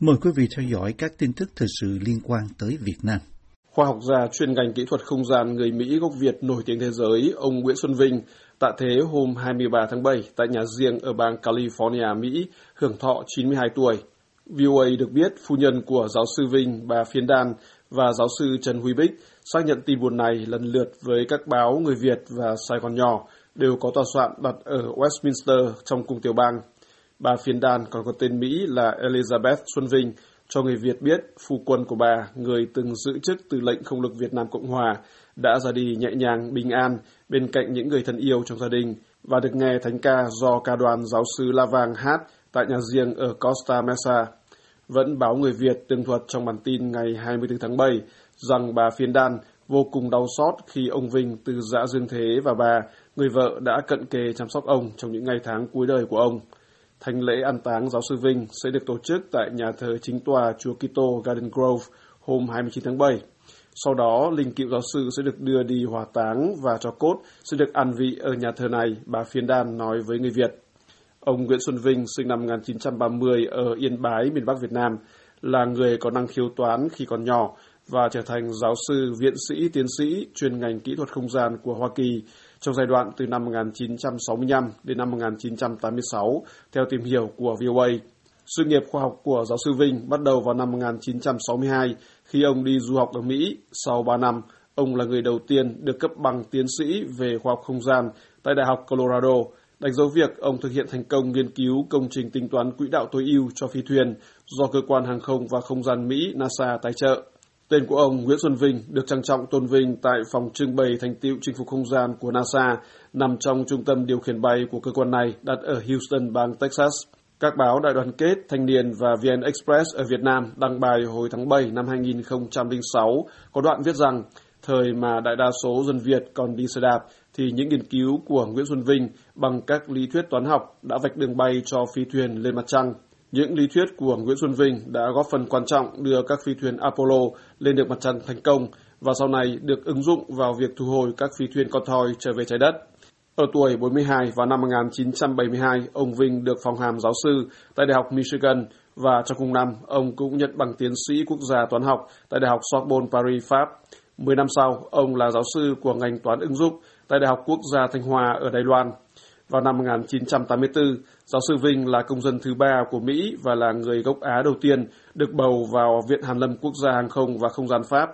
Mời quý vị theo dõi các tin tức thời sự liên quan tới Việt Nam. Khoa học gia chuyên ngành kỹ thuật không gian người Mỹ gốc Việt nổi tiếng thế giới, ông Nguyễn Xuân Vinh, tạ thế hôm 23 tháng 7 tại nhà riêng ở bang California, Mỹ, hưởng thọ 92 tuổi. VOA được biết phu nhân của giáo sư Vinh, bà Phiên Đan và giáo sư Trần Huy Bích xác nhận tin buồn này lần lượt với các báo Người Việt và Sài Gòn Nhỏ đều có tòa soạn đặt ở Westminster trong cung tiểu bang. Bà phiên đàn còn có tên Mỹ là Elizabeth Xuân Vinh, cho người Việt biết phu quân của bà, người từng giữ chức tư lệnh không lực Việt Nam Cộng Hòa, đã ra đi nhẹ nhàng, bình an bên cạnh những người thân yêu trong gia đình và được nghe thánh ca do ca đoàn giáo sư La Vàng hát tại nhà riêng ở Costa Mesa. Vẫn báo người Việt tường thuật trong bản tin ngày 24 tháng 7 rằng bà phiên Đan vô cùng đau xót khi ông Vinh từ dã dương thế và bà, người vợ đã cận kề chăm sóc ông trong những ngày tháng cuối đời của ông. Thánh lễ an táng giáo sư Vinh sẽ được tổ chức tại nhà thờ chính tòa chùa Kitô Garden Grove hôm 29 tháng 7. Sau đó, linh cựu giáo sư sẽ được đưa đi hỏa táng và cho cốt sẽ được an vị ở nhà thờ này, bà Phiên Đan nói với người Việt. Ông Nguyễn Xuân Vinh, sinh năm 1930 ở Yên Bái, miền Bắc Việt Nam, là người có năng khiếu toán khi còn nhỏ và trở thành giáo sư, viện sĩ, tiến sĩ chuyên ngành kỹ thuật không gian của Hoa Kỳ trong giai đoạn từ năm 1965 đến năm 1986, theo tìm hiểu của VOA. Sự nghiệp khoa học của giáo sư Vinh bắt đầu vào năm 1962 khi ông đi du học ở Mỹ. Sau 3 năm, ông là người đầu tiên được cấp bằng tiến sĩ về khoa học không gian tại Đại học Colorado, đánh dấu việc ông thực hiện thành công nghiên cứu công trình tính toán quỹ đạo tối ưu cho phi thuyền do Cơ quan Hàng không và Không gian Mỹ NASA tài trợ. Tên của ông Nguyễn Xuân Vinh được trang trọng tôn vinh tại phòng trưng bày thành tiệu chinh phục không gian của NASA nằm trong trung tâm điều khiển bay của cơ quan này đặt ở Houston, bang Texas. Các báo Đại đoàn kết, Thanh niên và VN Express ở Việt Nam đăng bài hồi tháng 7 năm 2006 có đoạn viết rằng thời mà đại đa số dân Việt còn đi xe đạp thì những nghiên cứu của Nguyễn Xuân Vinh bằng các lý thuyết toán học đã vạch đường bay cho phi thuyền lên mặt trăng. Những lý thuyết của Nguyễn Xuân Vinh đã góp phần quan trọng đưa các phi thuyền Apollo lên được mặt trăng thành công và sau này được ứng dụng vào việc thu hồi các phi thuyền con thoi trở về trái đất. Ở tuổi 42 vào năm 1972, ông Vinh được phong hàm giáo sư tại Đại học Michigan và trong cùng năm, ông cũng nhận bằng tiến sĩ quốc gia toán học tại Đại học Sorbonne Paris, Pháp. Mười năm sau, ông là giáo sư của ngành toán ứng dụng tại Đại học Quốc gia Thanh Hòa ở Đài Loan. Vào năm 1984, giáo sư Vinh là công dân thứ ba của Mỹ và là người gốc Á đầu tiên được bầu vào Viện Hàn lâm Quốc gia Hàng không và Không gian Pháp.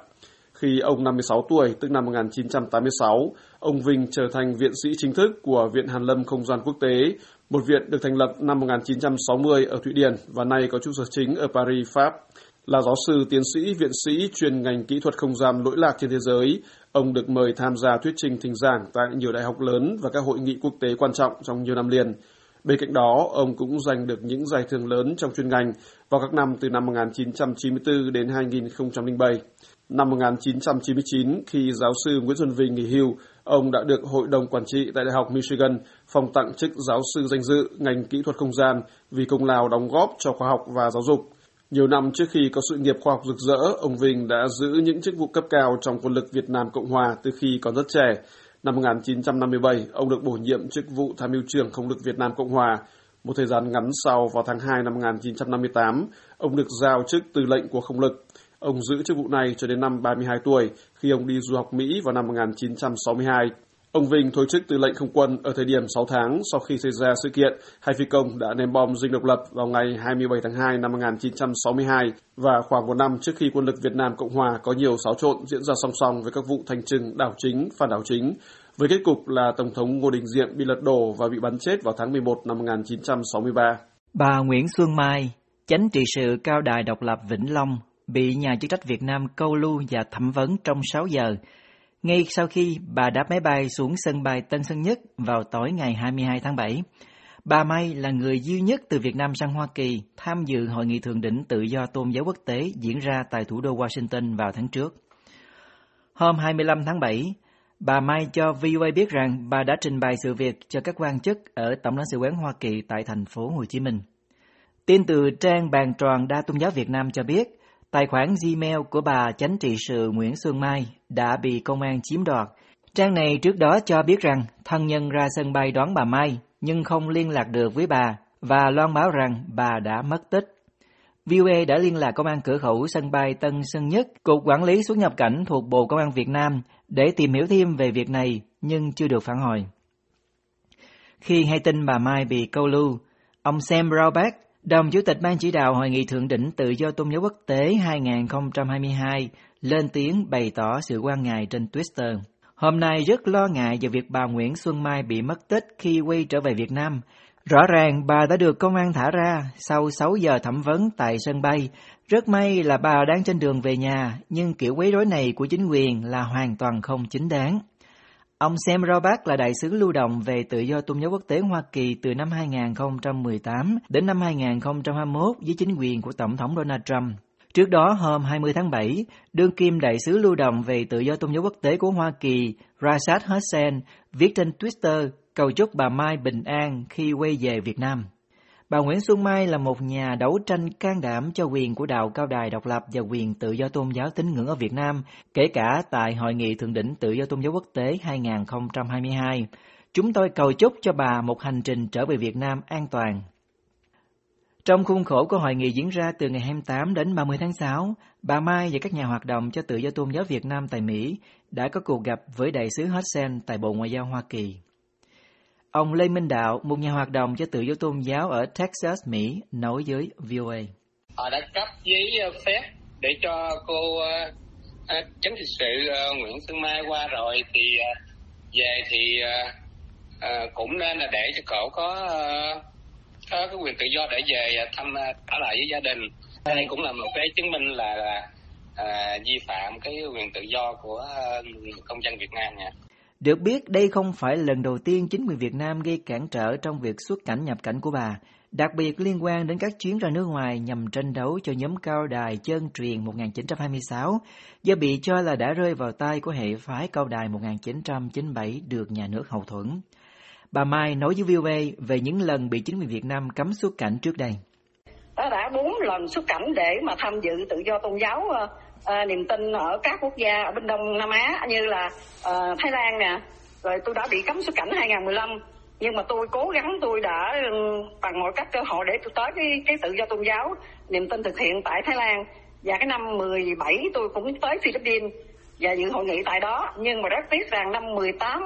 Khi ông 56 tuổi, tức năm 1986, ông Vinh trở thành viện sĩ chính thức của Viện Hàn lâm Không gian Quốc tế, một viện được thành lập năm 1960 ở Thụy Điển và nay có trụ sở chính ở Paris, Pháp. Là giáo sư, tiến sĩ, viện sĩ chuyên ngành kỹ thuật không gian lỗi lạc trên thế giới, ông được mời tham gia thuyết trình thỉnh giảng tại nhiều đại học lớn và các hội nghị quốc tế quan trọng trong nhiều năm liền. Bên cạnh đó, ông cũng giành được những giải thưởng lớn trong chuyên ngành vào các năm từ năm 1994 đến 2007. Năm 1999, khi giáo sư Nguyễn Xuân Vinh nghỉ hưu, ông đã được Hội đồng Quản trị tại Đại học Michigan phong tặng chức giáo sư danh dự ngành kỹ thuật không gian vì công lao đóng góp cho khoa học và giáo dục. Nhiều năm trước khi có sự nghiệp khoa học rực rỡ, ông Vinh đã giữ những chức vụ cấp cao trong quân lực Việt Nam Cộng Hòa từ khi còn rất trẻ. Năm 1957, ông được bổ nhiệm chức vụ tham mưu trưởng không lực Việt Nam Cộng Hòa. Một thời gian ngắn sau, vào tháng 2 năm 1958, ông được giao chức tư lệnh của không lực. Ông giữ chức vụ này cho đến năm 32 tuổi khi ông đi du học Mỹ vào năm 1962. Ông Vinh thôi chức tư lệnh không quân ở thời điểm 6 tháng sau khi xảy ra sự kiện hai phi công đã ném bom dinh độc lập vào ngày 27 tháng 2 năm 1962 và khoảng một năm trước khi quân lực Việt Nam Cộng Hòa có nhiều xáo trộn diễn ra song song với các vụ thành trừng đảo chính, phản đảo chính, với kết cục là Tổng thống Ngô Đình Diệm bị lật đổ và bị bắn chết vào tháng 11 năm 1963. Bà Nguyễn Xuân Mai, chánh trị sự cao đài độc lập Vĩnh Long, bị nhà chức trách Việt Nam câu lưu và thẩm vấn trong 6 giờ ngay sau khi bà đáp máy bay xuống sân bay Tân Sơn Nhất vào tối ngày 22 tháng 7. Bà May là người duy nhất từ Việt Nam sang Hoa Kỳ tham dự hội nghị thượng đỉnh tự do tôn giáo quốc tế diễn ra tại thủ đô Washington vào tháng trước. Hôm 25 tháng 7, bà May cho VOA biết rằng bà đã trình bày sự việc cho các quan chức ở Tổng lãnh sự quán Hoa Kỳ tại thành phố Hồ Chí Minh. Tin từ trang bàn tròn đa tôn giáo Việt Nam cho biết, Tài khoản Gmail của bà chánh trị sự Nguyễn Xuân Mai đã bị công an chiếm đoạt. Trang này trước đó cho biết rằng thân nhân ra sân bay đón bà Mai nhưng không liên lạc được với bà và loan báo rằng bà đã mất tích. VOA đã liên lạc công an cửa khẩu sân bay Tân Sơn Nhất, Cục Quản lý xuất nhập cảnh thuộc Bộ Công an Việt Nam để tìm hiểu thêm về việc này nhưng chưa được phản hồi. Khi hay tin bà Mai bị câu lưu, ông Sam Brownback, đồng chủ tịch ban chỉ đạo Hội nghị Thượng đỉnh Tự do Tôn giáo Quốc tế 2022, lên tiếng bày tỏ sự quan ngại trên Twitter. Hôm nay rất lo ngại về việc bà Nguyễn Xuân Mai bị mất tích khi quay trở về Việt Nam. Rõ ràng bà đã được công an thả ra sau 6 giờ thẩm vấn tại sân bay. Rất may là bà đang trên đường về nhà, nhưng kiểu quấy rối này của chính quyền là hoàn toàn không chính đáng. Ông Sam Robach là đại sứ lưu động về tự do tôn giáo quốc tế Hoa Kỳ từ năm 2018 đến năm 2021 dưới chính quyền của Tổng thống Donald Trump. Trước đó, hôm 20 tháng 7, đương kim đại sứ lưu động về tự do tôn giáo quốc tế của Hoa Kỳ Rashad Hussain viết trên Twitter cầu chúc bà Mai bình an khi quay về Việt Nam. Bà Nguyễn Xuân Mai là một nhà đấu tranh can đảm cho quyền của đạo cao đài độc lập và quyền tự do tôn giáo tín ngưỡng ở Việt Nam, kể cả tại Hội nghị Thượng đỉnh Tự do tôn giáo quốc tế 2022. Chúng tôi cầu chúc cho bà một hành trình trở về Việt Nam an toàn. Trong khuôn khổ của hội nghị diễn ra từ ngày 28 đến 30 tháng 6, bà Mai và các nhà hoạt động cho tự do tôn giáo Việt Nam tại Mỹ đã có cuộc gặp với đại sứ Hudson tại Bộ Ngoại giao Hoa Kỳ. Ông Lê Minh Đạo, một nhà hoạt động cho tự do tôn giáo ở Texas, Mỹ, nói với VOA. Họ đã cấp giấy ờ, phép để cho cô uh, uh, chánh sự uh, Nguyễn Xuân Mai qua rồi thì uh, về thì uh, uh, cũng nên là để cho cậu có uh, có cái quyền tự do để về thăm trở lại với gia đình. Đây cũng là một cái chứng minh là, là uh, vi phạm cái quyền tự do của uh, công dân Việt Nam nha. Được biết, đây không phải lần đầu tiên chính quyền Việt Nam gây cản trở trong việc xuất cảnh nhập cảnh của bà, đặc biệt liên quan đến các chuyến ra nước ngoài nhằm tranh đấu cho nhóm cao đài chân truyền 1926, do bị cho là đã rơi vào tay của hệ phái cao đài 1997 được nhà nước hậu thuẫn. Bà Mai nói với VOA về những lần bị chính quyền Việt Nam cấm xuất cảnh trước đây. đã bốn lần xuất cảnh để mà tham dự tự do tôn giáo ờ, à, niềm tin ở các quốc gia ở bên Đông Nam Á như là à, Thái Lan nè. Rồi tôi đã bị cấm xuất cảnh 2015 nhưng mà tôi cố gắng tôi đã ừ, bằng mọi cách cơ hội để tôi tới cái cái tự do tôn giáo niềm tin thực hiện tại Thái Lan. Và cái năm 17 tôi cũng tới Philippines và dự hội nghị tại đó. Nhưng mà rất tiếc rằng năm 18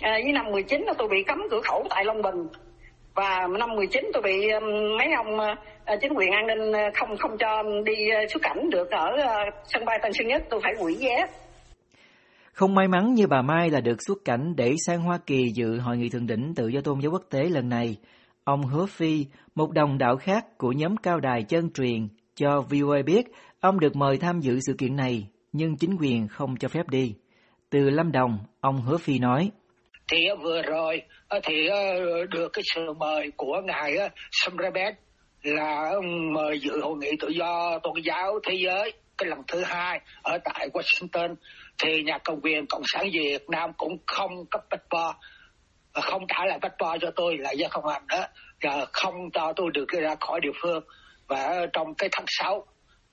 à, ờ, với năm 19 là tôi bị cấm cửa khẩu tại Long Bình và năm 19 tôi bị um, mấy ông uh, à, chính quyền an ninh uh, không không cho đi uh, xuất cảnh được ở sân bay Tân Sơn Nhất tôi phải hủy vé. Không may mắn như bà Mai là được xuất cảnh để sang Hoa Kỳ dự hội nghị thượng đỉnh tự do tôn giáo quốc tế lần này. Ông Hứa Phi, một đồng đạo khác của nhóm cao đài chân truyền, cho VOA biết ông được mời tham dự sự kiện này, nhưng chính quyền không cho phép đi. Từ Lâm Đồng, ông Hứa Phi nói thì ờ, vừa rồi ờ, thì ờ, được cái sự mời của ngài Samrebet là mời dự hội nghị tự do tôn giáo thế giới cái lần thứ hai ở tại Washington. Thì nhà cầm quyền cộng sản Việt Nam cũng không cấp passport không trả lại passport cho tôi là do không hành đó và không cho tôi được ra khỏi địa phương. Và trong cái tháng 6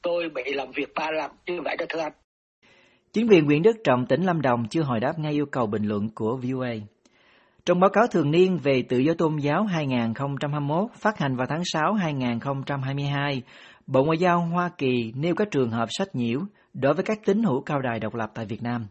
tôi bị làm việc ba lần như vậy đó thưa anh. Chính quyền huyện Đức Trọng, tỉnh Lâm Đồng chưa hồi đáp ngay yêu cầu bình luận của VOA. Trong báo cáo thường niên về tự do tôn giáo 2021 phát hành vào tháng 6 2022, Bộ Ngoại giao Hoa Kỳ nêu các trường hợp sách nhiễu đối với các tín hữu cao đài độc lập tại Việt Nam.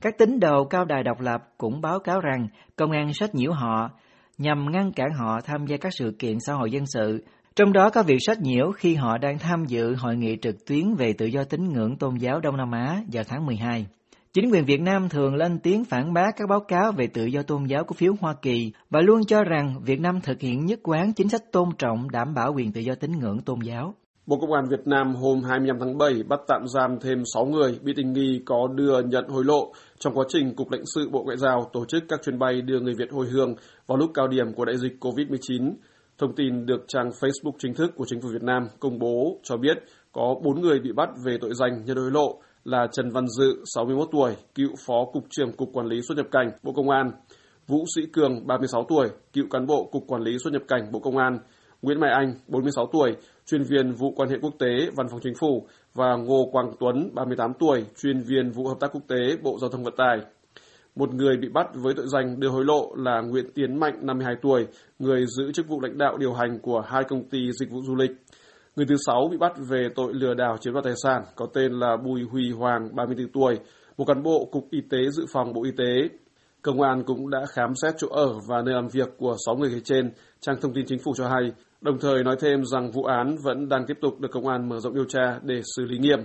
Các tín đồ cao đài độc lập cũng báo cáo rằng công an sách nhiễu họ nhằm ngăn cản họ tham gia các sự kiện xã hội dân sự, trong đó có việc sách nhiễu khi họ đang tham dự hội nghị trực tuyến về tự do tín ngưỡng tôn giáo Đông Nam Á vào tháng 12. Chính quyền Việt Nam thường lên tiếng phản bác các báo cáo về tự do tôn giáo của phiếu Hoa Kỳ và luôn cho rằng Việt Nam thực hiện nhất quán chính sách tôn trọng đảm bảo quyền tự do tín ngưỡng tôn giáo. Bộ Công an Việt Nam hôm 25 tháng 7 bắt tạm giam thêm 6 người bị tình nghi có đưa nhận hối lộ trong quá trình Cục lãnh sự Bộ Ngoại giao tổ chức các chuyến bay đưa người Việt hồi hương vào lúc cao điểm của đại dịch COVID-19. Thông tin được trang Facebook chính thức của chính phủ Việt Nam công bố cho biết có 4 người bị bắt về tội danh nhận hối lộ là Trần Văn Dự, 61 tuổi, cựu Phó Cục trưởng Cục Quản lý xuất nhập cảnh, Bộ Công an, Vũ Sĩ Cường, 36 tuổi, cựu cán bộ Cục Quản lý xuất nhập cảnh, Bộ Công an, Nguyễn Mai Anh, 46 tuổi, chuyên viên vụ quan hệ quốc tế, Văn phòng Chính phủ và Ngô Quang Tuấn, 38 tuổi, chuyên viên vụ hợp tác quốc tế, Bộ Giao thông Vận tải. Một người bị bắt với tội danh đưa hối lộ là Nguyễn Tiến Mạnh, 52 tuổi, người giữ chức vụ lãnh đạo điều hành của hai công ty dịch vụ du lịch. Người thứ sáu bị bắt về tội lừa đảo chiếm đoạt tài sản có tên là Bùi Huy Hoàng, 34 tuổi, một cán bộ Cục Y tế Dự phòng Bộ Y tế. Công an cũng đã khám xét chỗ ở và nơi làm việc của 6 người kể trên, trang thông tin chính phủ cho hay, đồng thời nói thêm rằng vụ án vẫn đang tiếp tục được công an mở rộng điều tra để xử lý nghiêm.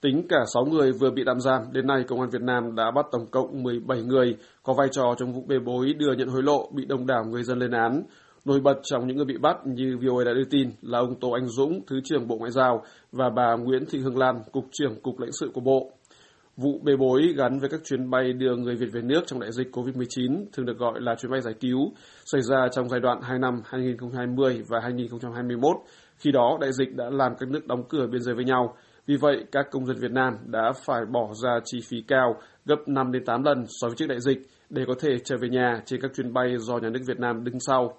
Tính cả 6 người vừa bị tạm giam, đến nay Công an Việt Nam đã bắt tổng cộng 17 người có vai trò trong vụ bê bối đưa nhận hối lộ bị đông đảo người dân lên án. Nổi bật trong những người bị bắt như VOA đã đưa tin là ông Tô Anh Dũng, Thứ trưởng Bộ Ngoại giao và bà Nguyễn Thị Hương Lan, Cục trưởng Cục lãnh sự của Bộ. Vụ bê bối gắn với các chuyến bay đưa người Việt về nước trong đại dịch COVID-19 thường được gọi là chuyến bay giải cứu, xảy ra trong giai đoạn 2 năm 2020 và 2021. Khi đó, đại dịch đã làm các nước đóng cửa biên giới với nhau. Vì vậy, các công dân Việt Nam đã phải bỏ ra chi phí cao gấp 5 đến 8 lần so với trước đại dịch để có thể trở về nhà trên các chuyến bay do nhà nước Việt Nam đứng sau.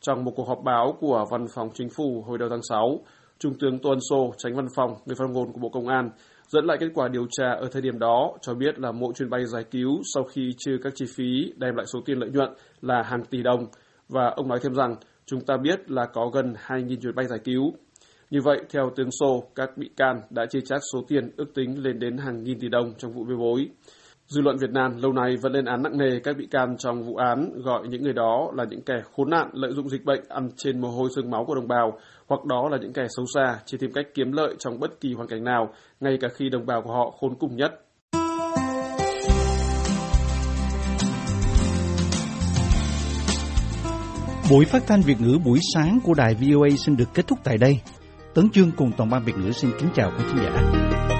Trong một cuộc họp báo của Văn phòng Chính phủ hồi đầu tháng 6, Trung tướng Tuân Sô, tránh văn phòng, người phát ngôn của Bộ Công an, dẫn lại kết quả điều tra ở thời điểm đó cho biết là mỗi chuyến bay giải cứu sau khi trừ các chi phí đem lại số tiền lợi nhuận là hàng tỷ đồng. Và ông nói thêm rằng, chúng ta biết là có gần 2.000 chuyến bay giải cứu. Như vậy, theo tướng Sô, các bị can đã chia chác số tiền ước tính lên đến hàng nghìn tỷ đồng trong vụ bê bối. Dư luận Việt Nam lâu nay vẫn lên án nặng nề các bị can trong vụ án, gọi những người đó là những kẻ khốn nạn lợi dụng dịch bệnh ăn trên mồ hôi xương máu của đồng bào, hoặc đó là những kẻ xấu xa chỉ tìm cách kiếm lợi trong bất kỳ hoàn cảnh nào, ngay cả khi đồng bào của họ khốn cùng nhất. Buổi phát thanh Việt ngữ buổi sáng của đài VOA xin được kết thúc tại đây. Tấn Chương cùng toàn ban Việt ngữ xin kính chào quý khán giả.